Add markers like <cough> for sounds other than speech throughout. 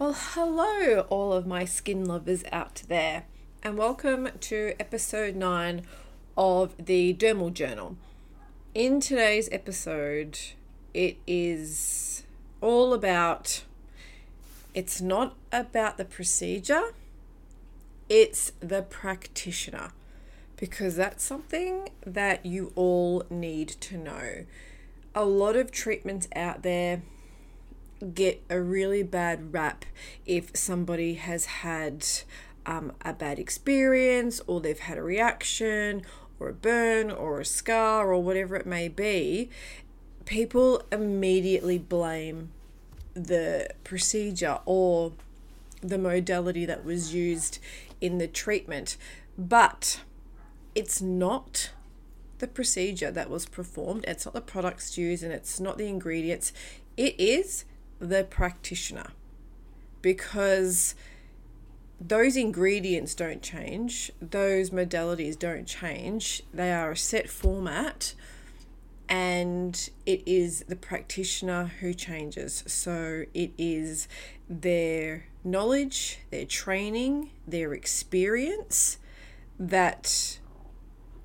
Well, hello, all of my skin lovers out there, and welcome to episode 9 of the Dermal Journal. In today's episode, it is all about it's not about the procedure, it's the practitioner, because that's something that you all need to know. A lot of treatments out there get a really bad rap if somebody has had um, a bad experience or they've had a reaction or a burn or a scar or whatever it may be. People immediately blame the procedure or the modality that was used in the treatment, but it's not the procedure that was performed, it's not the products used, and it's not the ingredients. It is the practitioner because those ingredients don't change, those modalities don't change. They are a set format, and it is the practitioner who changes. So it is their knowledge, their training, their experience that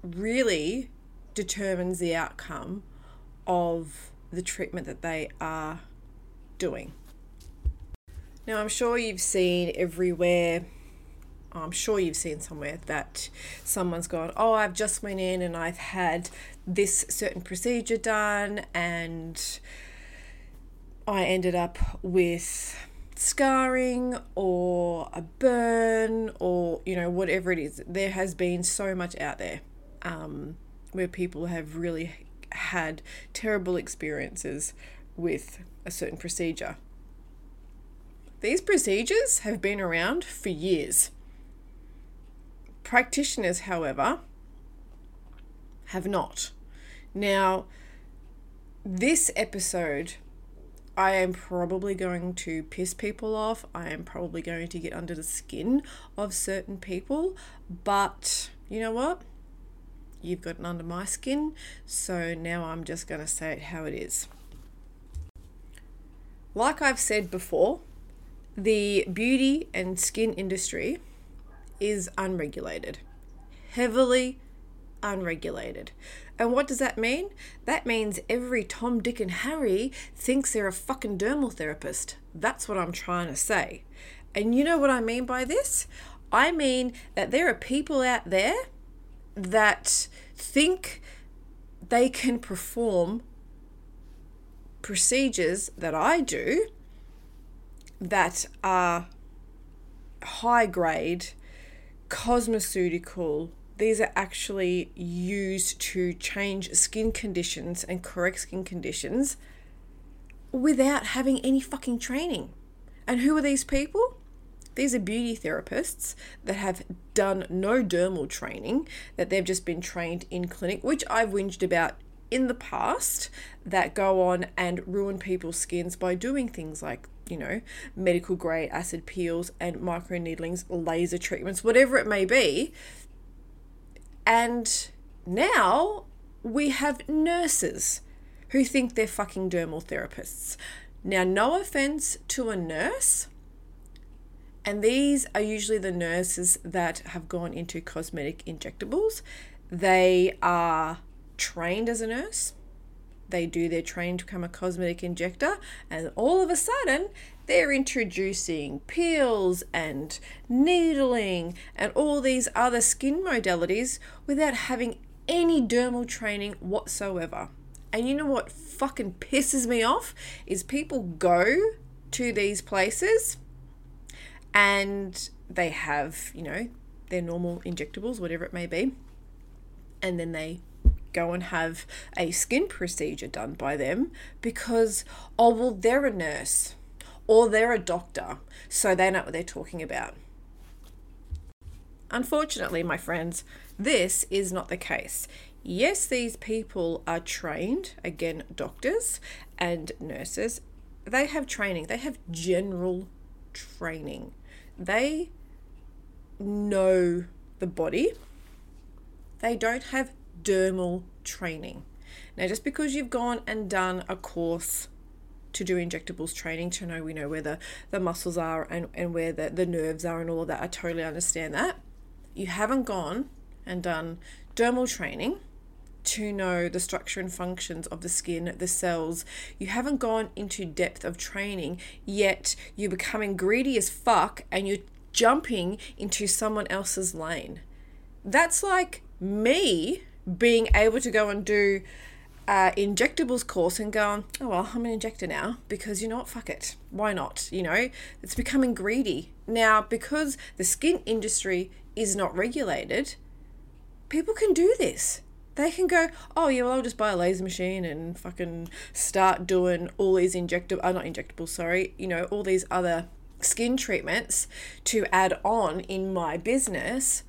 really determines the outcome of the treatment that they are doing. Now, I'm sure you've seen everywhere, I'm sure you've seen somewhere that someone's gone, Oh, I've just went in and I've had this certain procedure done, and I ended up with scarring or a burn or you know whatever it is there has been so much out there um, where people have really had terrible experiences with a certain procedure. These procedures have been around for years. Practitioners, however, have not. Now, this episode, I am probably going to piss people off. I am probably going to get under the skin of certain people. But you know what? You've gotten under my skin. So now I'm just going to say it how it is. Like I've said before, the beauty and skin industry is unregulated, heavily unregulated. And what does that mean? That means every Tom, Dick, and Harry thinks they're a fucking dermal therapist. That's what I'm trying to say. And you know what I mean by this? I mean that there are people out there that think they can perform procedures that I do that are high grade, cosmeceutical, these are actually used to change skin conditions and correct skin conditions without having any fucking training. And who are these people? These are beauty therapists that have done no dermal training, that they've just been trained in clinic, which I've whinged about in the past that go on and ruin people's skins by doing things like you know medical grade acid peels and micro needlings laser treatments whatever it may be. And now we have nurses who think they're fucking dermal therapists. Now no offense to a nurse and these are usually the nurses that have gone into cosmetic injectables. They are trained as a nurse. They do their training to become a cosmetic injector, and all of a sudden, they're introducing peels and needling and all these other skin modalities without having any dermal training whatsoever. And you know what fucking pisses me off is people go to these places and they have, you know, their normal injectables, whatever it may be, and then they go and have a skin procedure done by them because, oh, well, they're a nurse or they're a doctor, so they know what they're talking about. Unfortunately, my friends, this is not the case. Yes, these people are trained, again, doctors and nurses. They have training, they have general training. They know the body. They don't have dermal training. Now, just because you've gone and done a course to do injectables training to know we know where the, the muscles are and, and where the, the nerves are and all of that. I totally understand that. You haven't gone and done dermal training to know the structure and functions of the skin, the cells. You haven't gone into depth of training, yet you're becoming greedy as fuck and you're jumping into someone else's lane. That's like me being able to go and do uh, injectables course and going, oh well, I'm an injector now because you know what, fuck it. Why not? You know, it's becoming greedy. Now, because the skin industry is not regulated, people can do this. They can go, oh yeah, well I'll just buy a laser machine and fucking start doing all these injectable, uh, not injectables, sorry, you know, all these other skin treatments to add on in my business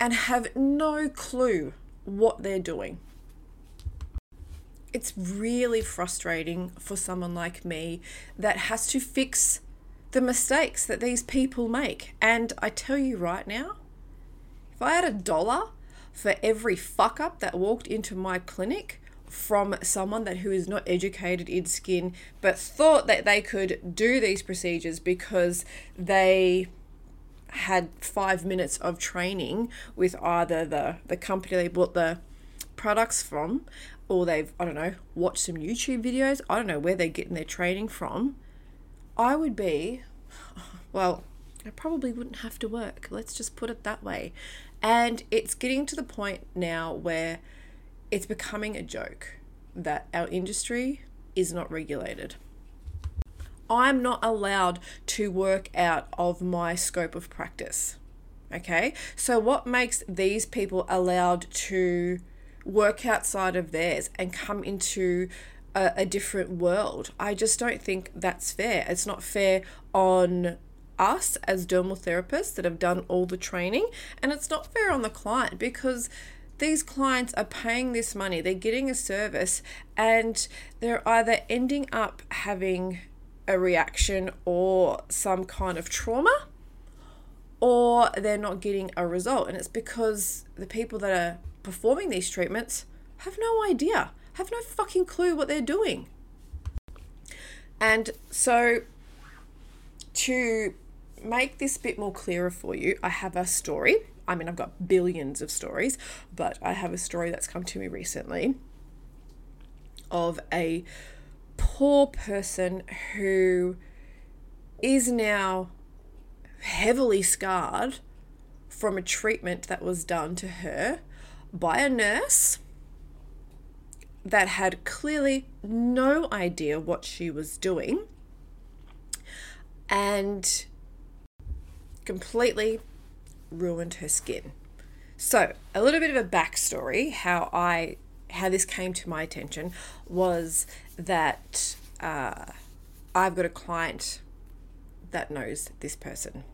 and have no clue what they're doing. It's really frustrating for someone like me that has to fix the mistakes that these people make. And I tell you right now, if I had a dollar for every fuck up that walked into my clinic from someone that who is not educated in skin but thought that they could do these procedures because they had five minutes of training with either the, the company they bought the products from or they've, I don't know, watched some YouTube videos. I don't know where they're getting their training from. I would be, well, I probably wouldn't have to work. Let's just put it that way. And it's getting to the point now where it's becoming a joke that our industry is not regulated. I'm not allowed to work out of my scope of practice. Okay, so what makes these people allowed to work outside of theirs and come into a, a, different world? I just don't think that's fair. It's not fair on us as dermal therapists that have done all the training, and it's not fair on the client because these clients are paying this money, they're getting a service, and they're either ending up having a reaction or some kind of trauma or they're not getting a result. And it's because the people that are performing these treatments have no idea, have no fucking clue what they're doing. And so, to make this bit more clearer for you, I have a story. I mean, I've got billions of stories, but I have a story that's come to me recently of a poor person who is now heavily scarred from a treatment that was done to her by a nurse that had clearly no idea what she was doing and completely ruined her skin. So, a little bit of a backstory how I how this came to my attention was that uh, I've got a client that knows this person.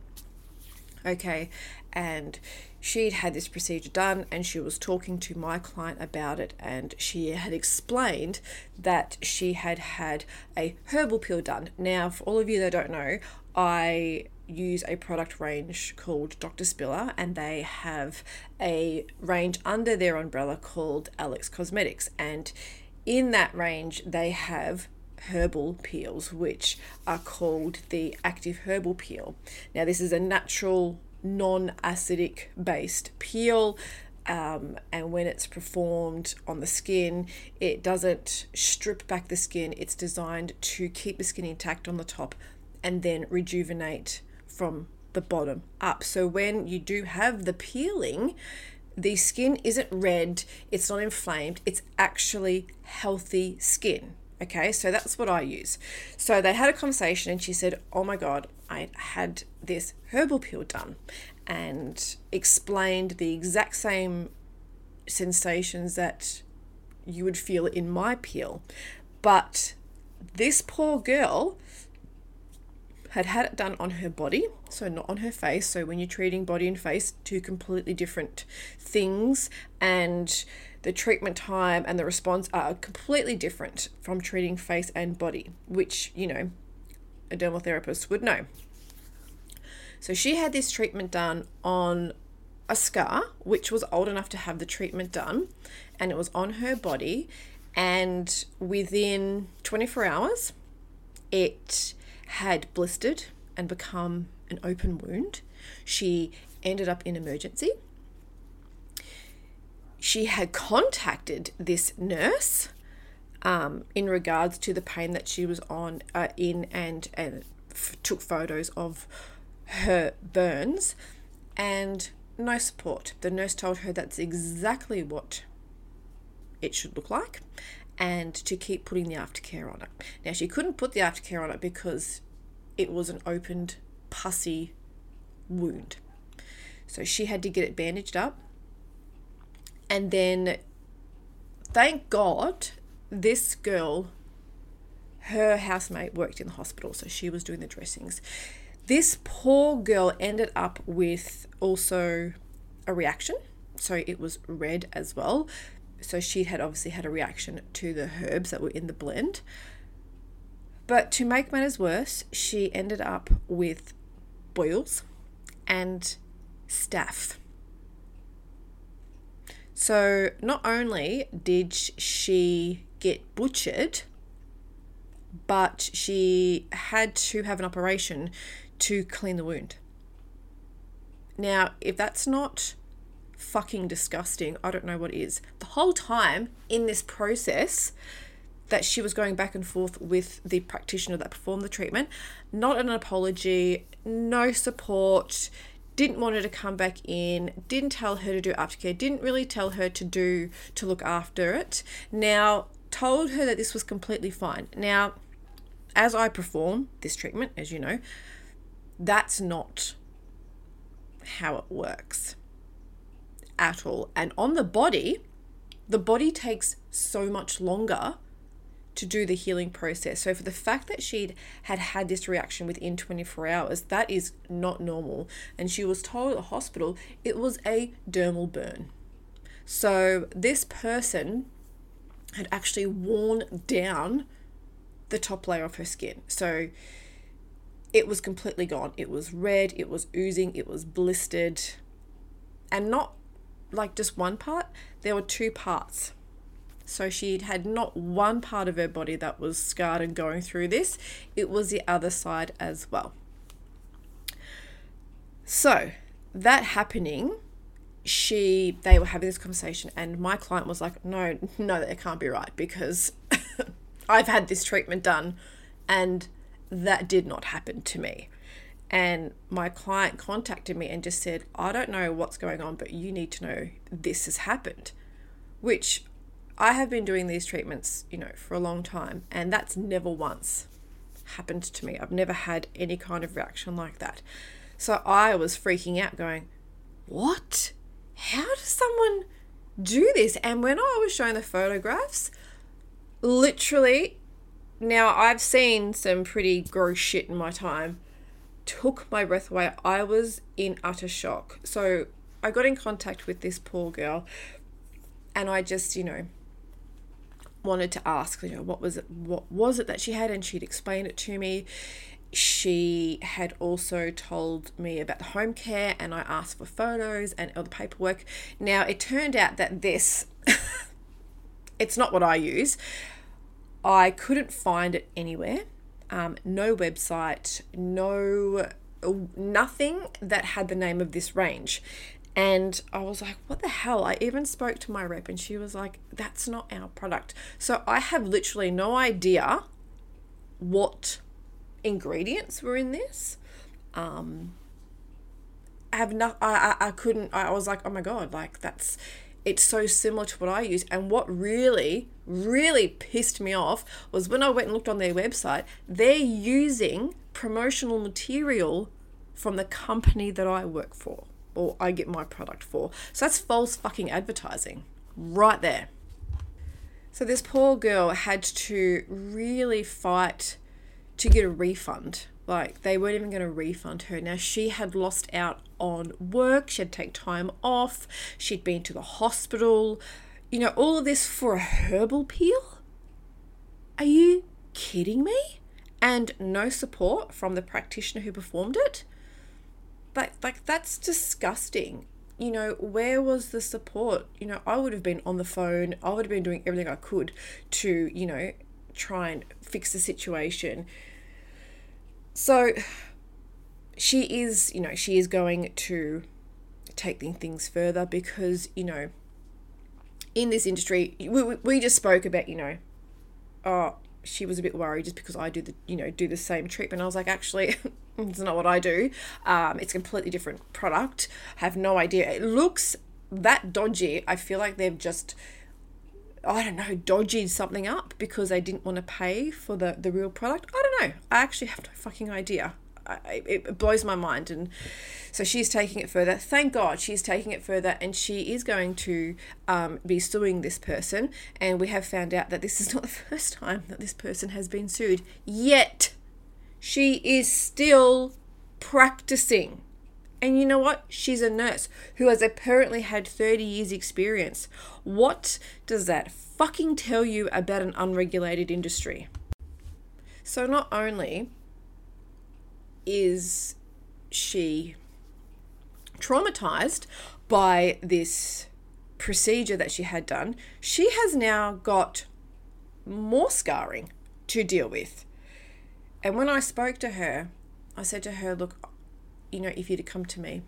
Okay, and she'd had this procedure done and she was talking to my client about it and she had explained that she had had a herbal peel done. Now, for all of you that don't know, I use a product range called Dr. Spiller, and they have a range under their umbrella called Alex Cosmetics. And in that range, they have herbal peels, which are called the active herbal peel. Now, this is a natural, non acidic based peel. Um, and when it's performed on the skin, it doesn't strip back the skin. It's designed to keep the skin intact on the top and then rejuvenate from the bottom up. So when you do have the peeling, the skin isn't red, it's not inflamed, it's actually healthy skin. Okay, so that's what I use. So they had a conversation and she said, Oh my God, I had this herbal peel done and explained the exact same sensations that you would feel in my peel. But this poor girl had had it done on her body, so not on her face. So when you're treating body and face, two completely different things, and the treatment time and the response are completely different from treating face and body, which, you know, a dermal therapist would know. So she had this treatment done on a scar, which was old enough to have the treatment done, and it was on her body. And within 24 hours, it had blistered and become an open wound. She ended up in emergency. She had contacted this nurse um, in regards to the pain that she was on uh, in and and f- took photos of her burns and no support. The nurse told her that's exactly what it should look like and to keep putting the aftercare on it. Now, she couldn't put the aftercare on it because it was an opened, pussy wound. So she had to get it bandaged up. And then, thank God, this girl, her housemate worked in the hospital, so she was doing the dressings. This poor girl ended up with also a reaction. So it was red as well. So she had obviously had a reaction to the herbs that were in the blend. But to make matters worse, she ended up with boils and staph. So not only did she get butchered, but she had to have an operation to clean the wound. Now, if that's not fucking disgusting, I don't know what is. The whole time in this process that she was going back and forth with the practitioner that performed the treatment, not an apology, no support, didn't want her to come back in, didn't tell her to do aftercare, didn't really tell her to do to look after it. Now, told her that this was completely fine. Now, as I perform this treatment, as you know, that's not how it works at all. And on the body, the body takes so much longer to do the healing process. So for the fact that she'd had had this reaction within 24 hours, that is not normal. And she was told at the hospital it was a dermal burn. So this person had actually worn down the top layer of her skin. So it was completely gone. It was red, it was oozing, it was blistered, and not like just one part, there were two parts. So she'd had not one part of her body that was scarred and going through this, it was the other side as well. So that happening, she they were having this conversation and my client was like, No, no, that can't be right because <laughs> I've had this treatment done and that did not happen to me. And my client contacted me and just said, I don't know what's going on, but you need to know this has happened. Which I have been doing these treatments, you know, for a long time, and that's never once happened to me. I've never had any kind of reaction like that. So I was freaking out, going, What? How does someone do this? And when I was showing the photographs, literally now, I've seen some pretty gross shit in my time. Took my breath away. I was in utter shock. So I got in contact with this poor girl and I just, you know, wanted to ask, you know, what was it what was it that she had and she'd explain it to me. She had also told me about the home care and I asked for photos and other paperwork. Now it turned out that this <laughs> it's not what I use. I couldn't find it anywhere. Um, no website, no nothing that had the name of this range. And I was like, what the hell? I even spoke to my rep and she was like, that's not our product. So I have literally no idea what ingredients were in this. Um, I have not, I, I, I couldn't, I was like, oh my God, like that's, it's so similar to what I use. And what really, really pissed me off was when I went and looked on their website, they're using promotional material from the company that I work for or I get my product for. So that's false fucking advertising right there. So this poor girl had to really fight to get a refund like they weren't even going to refund her. Now she had lost out on work, she had to take time off, she'd been to the hospital. You know, all of this for a herbal peel? Are you kidding me? And no support from the practitioner who performed it? Like like that's disgusting. You know, where was the support? You know, I would have been on the phone, I would have been doing everything I could to, you know, try and fix the situation So she is, you know, she is going to take things further because, you know, in this industry, we, we just spoke about, you know, oh, she was a bit worried just because I do the, you know, do the same treatment. I was like, actually, <laughs> it's not what I do. Um, it's a completely different product. have no idea. It looks that dodgy. I feel like they've just, I don't know, dodged something up because they didn't want to pay for the, the real product. I don't know. I actually have no fucking idea. I, it blows my mind. And so she's taking it further. Thank God she's taking it further and she is going to um, be suing this person. And we have found out that this is <laughs> not the first time that this person has been sued. Yet she is still practicing. And you know what? She's a nurse who has apparently had 30 years' experience. What does that fucking tell you about an unregulated industry? So, not only is she traumatized by this procedure that she had done, she has now got more scarring to deal with. And when I spoke to her, I said to her, Look, you know, if you'd come to me,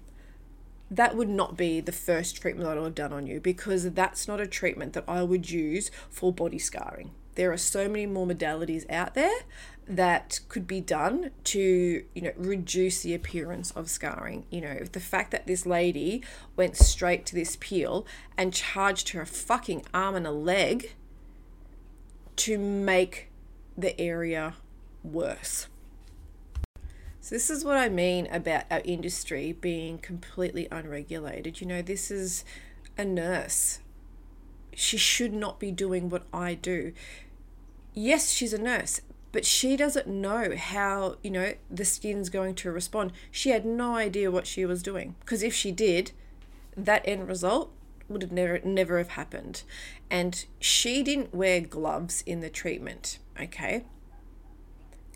that would not be the first treatment that I would have done on you because that's not a treatment that I would use for body scarring. There are so many more modalities out there that could be done to you know reduce the appearance of scarring you know the fact that this lady went straight to this peel and charged her a fucking arm and a leg to make the area worse so this is what i mean about our industry being completely unregulated. You know this is a nurse. She should not be doing what i do. Yes she's a nurse but she doesn't know how you know the skin's going to respond. She had no idea what she was doing because if she did that end result would have never never have happened. And she didn't wear gloves in the treatment okay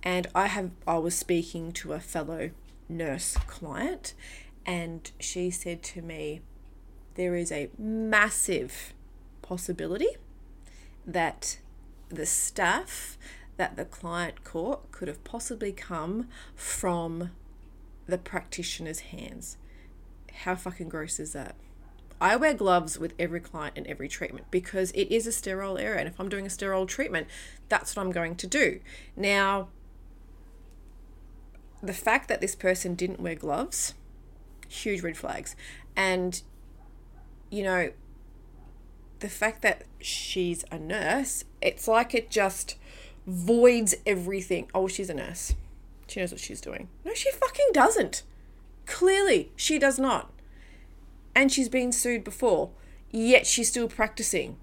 and i have i was speaking to a fellow nurse client and she said to me there is a massive possibility that the staph that the client caught could have possibly come from the practitioner's hands. How fucking gross is that? I wear gloves with every client and every treatment because it is a sterile area. And if I'm doing a sterile treatment, that's what I'm going to do. Now, the fact that this person didn't wear gloves, huge red flags. And, you know, the fact that she's a nurse, it's like it just voids everything. Oh, she's a nurse. She knows what she's doing. No, she fucking doesn't. Clearly, she does not. And she's been sued before, yet she's still practicing.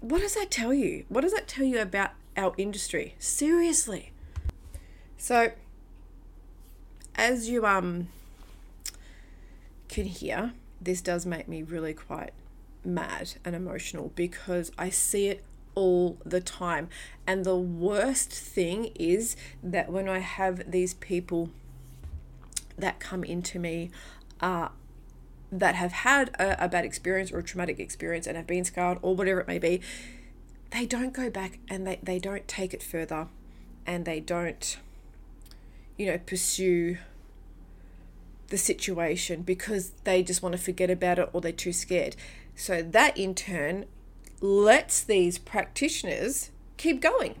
What does that tell you? What does that tell you about our industry? Seriously. So, as you um can hear, this does make me really quite mad and emotional because I see it all the time. And the worst thing is that when I have these people that come into me uh, that have had a, a bad experience or a traumatic experience and have been scarred or whatever it may be, they don't go back and they, they don't take it further and they don't, you know, pursue the situation because they just want to forget about it or they're too scared. So that in turn lets these practitioners keep going.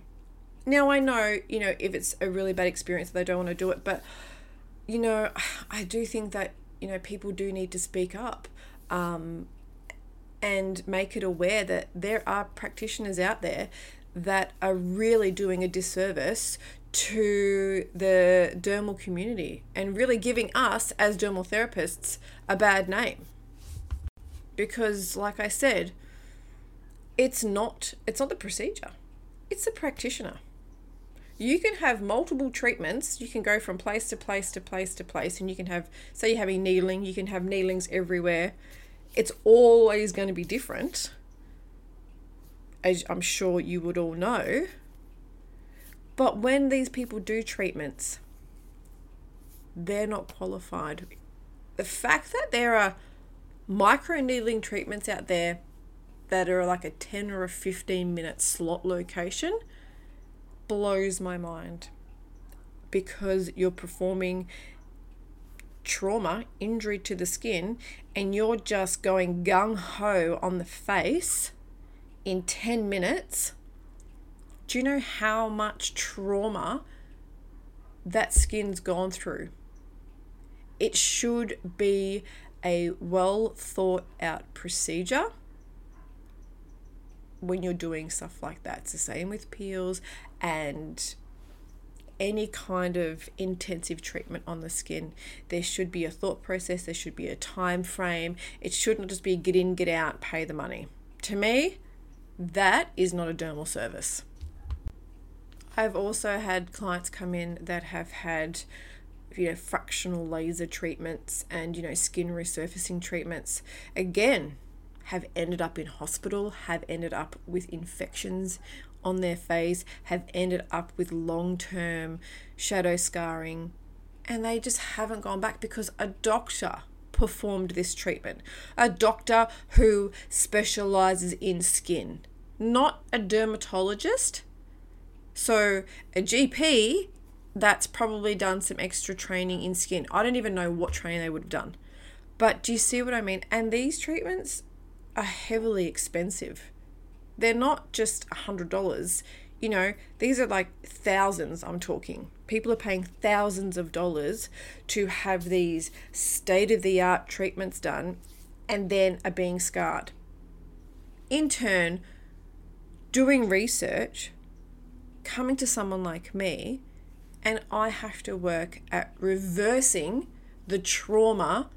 Now, I know, you know, if it's a really bad experience, they don't want to do it, but, you know, I do think that, you know, people do need to speak up um, and make it aware that there are practitioners out there that are really doing a disservice to the dermal community and really giving us as dermal therapists a bad name. Because, like I said, it's not it's not the procedure. It's the practitioner. You can have multiple treatments. You can go from place to place to place to place and you can have say you're having needling you can have needlings everywhere. It's always going to be different as i'm sure you would all know but when these people do treatments they're not qualified. The fact that there are micro needling treatments out there that are like a 10 or a 15 minute slot location blows my mind because you're performing trauma, injury to the skin, and you're just going gung ho on the face in 10 minutes, do you know how much trauma that skin's gone through? It should be a well thought out procedure when you're doing stuff like that. It's the same with peels and any kind of intensive treatment on the skin. There should be a thought process, there should be a time frame. It shouldn't just be get in, get out, pay the money. To me, that is not a dermal service. I've also had clients come in that have had you know fractional laser treatments and you know skin resurfacing treatments. Again have ended up in hospital have ended up with infections on their face have ended up with long-term shadow scarring and they just haven't gone back because a doctor performed this treatment. A doctor who specializes in skin not a dermatologist so a GP that's probably done some extra training in skin. I don't even know what training they would have done. But do you see what I mean? And these treatments are heavily expensive. They're not just a hundred dollars. You know, these are like thousands, I'm talking. People are paying thousands of dollars to have these state of the art treatments done and then are being scarred. In turn, doing research coming to someone like me and I have to work at reversing the trauma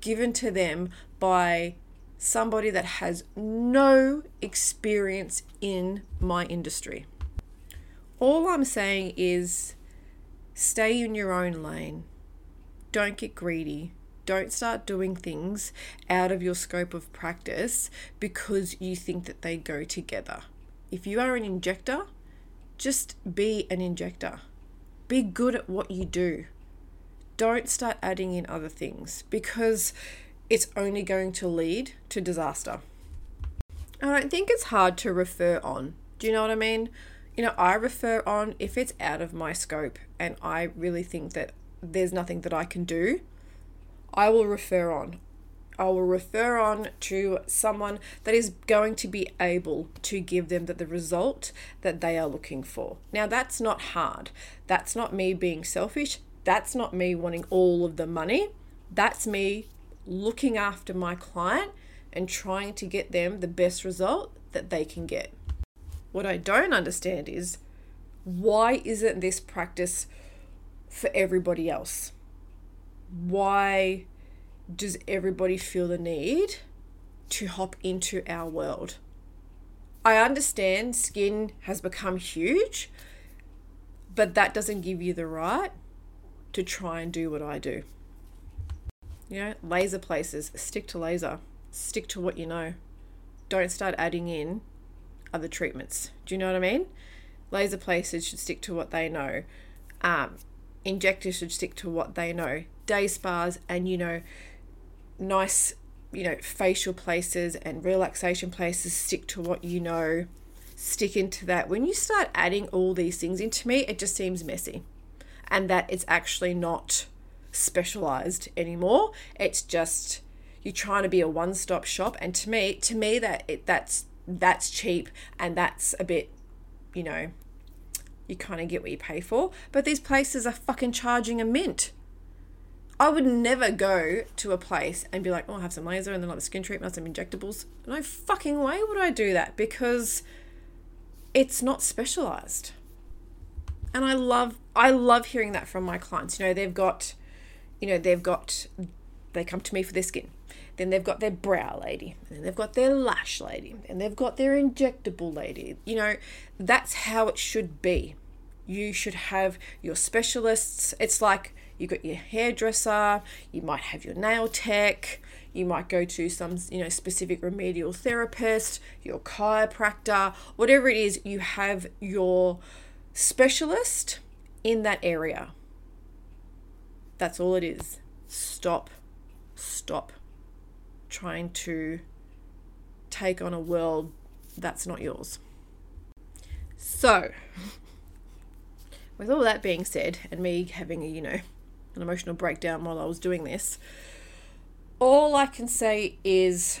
given to them by somebody that has no experience in my industry. All I'm saying is stay in your own lane. Don't get greedy. Don't start doing things out of your scope of practice because you think that they go together. If you are an injector, just be an injector. Be good at what you do. Don't start adding in other things because it's only going to lead to disaster. I don't think it's hard to refer on. Do you know what I mean? You know, I refer on if it's out of my scope and I really think that there's nothing that I can do, I will refer on. I will refer on to someone that is going to be able to give them the, the result that they are looking for. Now, that's not hard. That's not me being selfish. That's not me wanting all of the money. That's me looking after my client and trying to get them the best result that they can get. What I don't understand is why isn't this practice for everybody else? Why does everybody feel the need to hop into our world? I understand skin has become huge, but that doesn't give you the right to try and do what I do. You know, laser places, stick to laser, stick to what you know. Don't start adding in other treatments. Do you know what I mean? Laser places should stick to what they know. Um, injectors should stick to what they know. Day spas and, you know, nice, you know, facial places and relaxation places, stick to what you know, stick into that. When you start adding all these things into me, it just seems messy and that it's actually not specialized anymore. It's just you're trying to be a one-stop shop and to me to me that it, that's that's cheap and that's a bit you know you kind of get what you pay for but these places are fucking charging a mint I would never go to a place and be like, oh, I have some laser and then like the skin treatment, some injectables. No fucking way would I do that because it's not specialized. And I love I love hearing that from my clients. You know, they've got you know, they've got they come to me for their skin. Then they've got their brow lady, and then they've got their lash lady, and they've got their injectable lady. You know, that's how it should be. You should have your specialists. It's like you got your hairdresser, you might have your nail tech, you might go to some you know specific remedial therapist, your chiropractor, whatever it is, you have your specialist in that area. That's all it is. Stop. Stop trying to take on a world that's not yours. So, <laughs> with all that being said, and me having a, you know, an emotional breakdown while I was doing this, all I can say is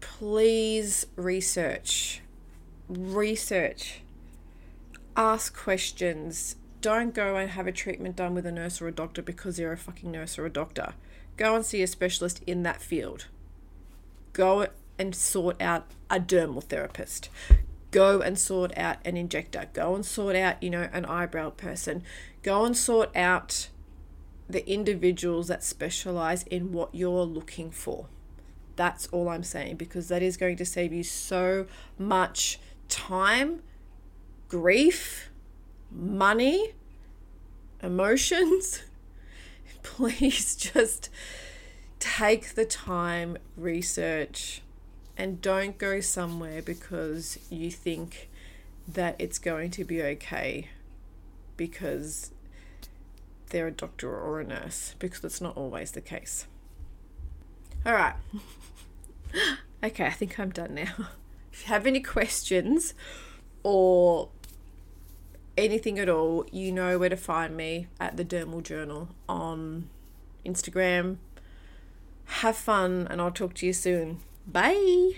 please research. Research. Ask questions. Don't go and have a treatment done with a nurse or a doctor because you're a fucking nurse or a doctor. Go and see a specialist in that field. Go and sort out a dermal therapist. Go and sort out an injector. Go and sort out, you know, an eyebrow person. Go and sort out the individuals that specialize in what you're looking for. That's all I'm saying because that is going to save you so much time, grief, money, emotions. <laughs> Please just take the time, research, and don't go somewhere because you think that it's going to be okay because they're a doctor or a nurse because it's not always the case. All right. <laughs> okay, I think I'm done now. <laughs> If you have any questions or anything at all, you know where to find me at the Dermal Journal on Instagram. Have fun, and I'll talk to you soon. Bye.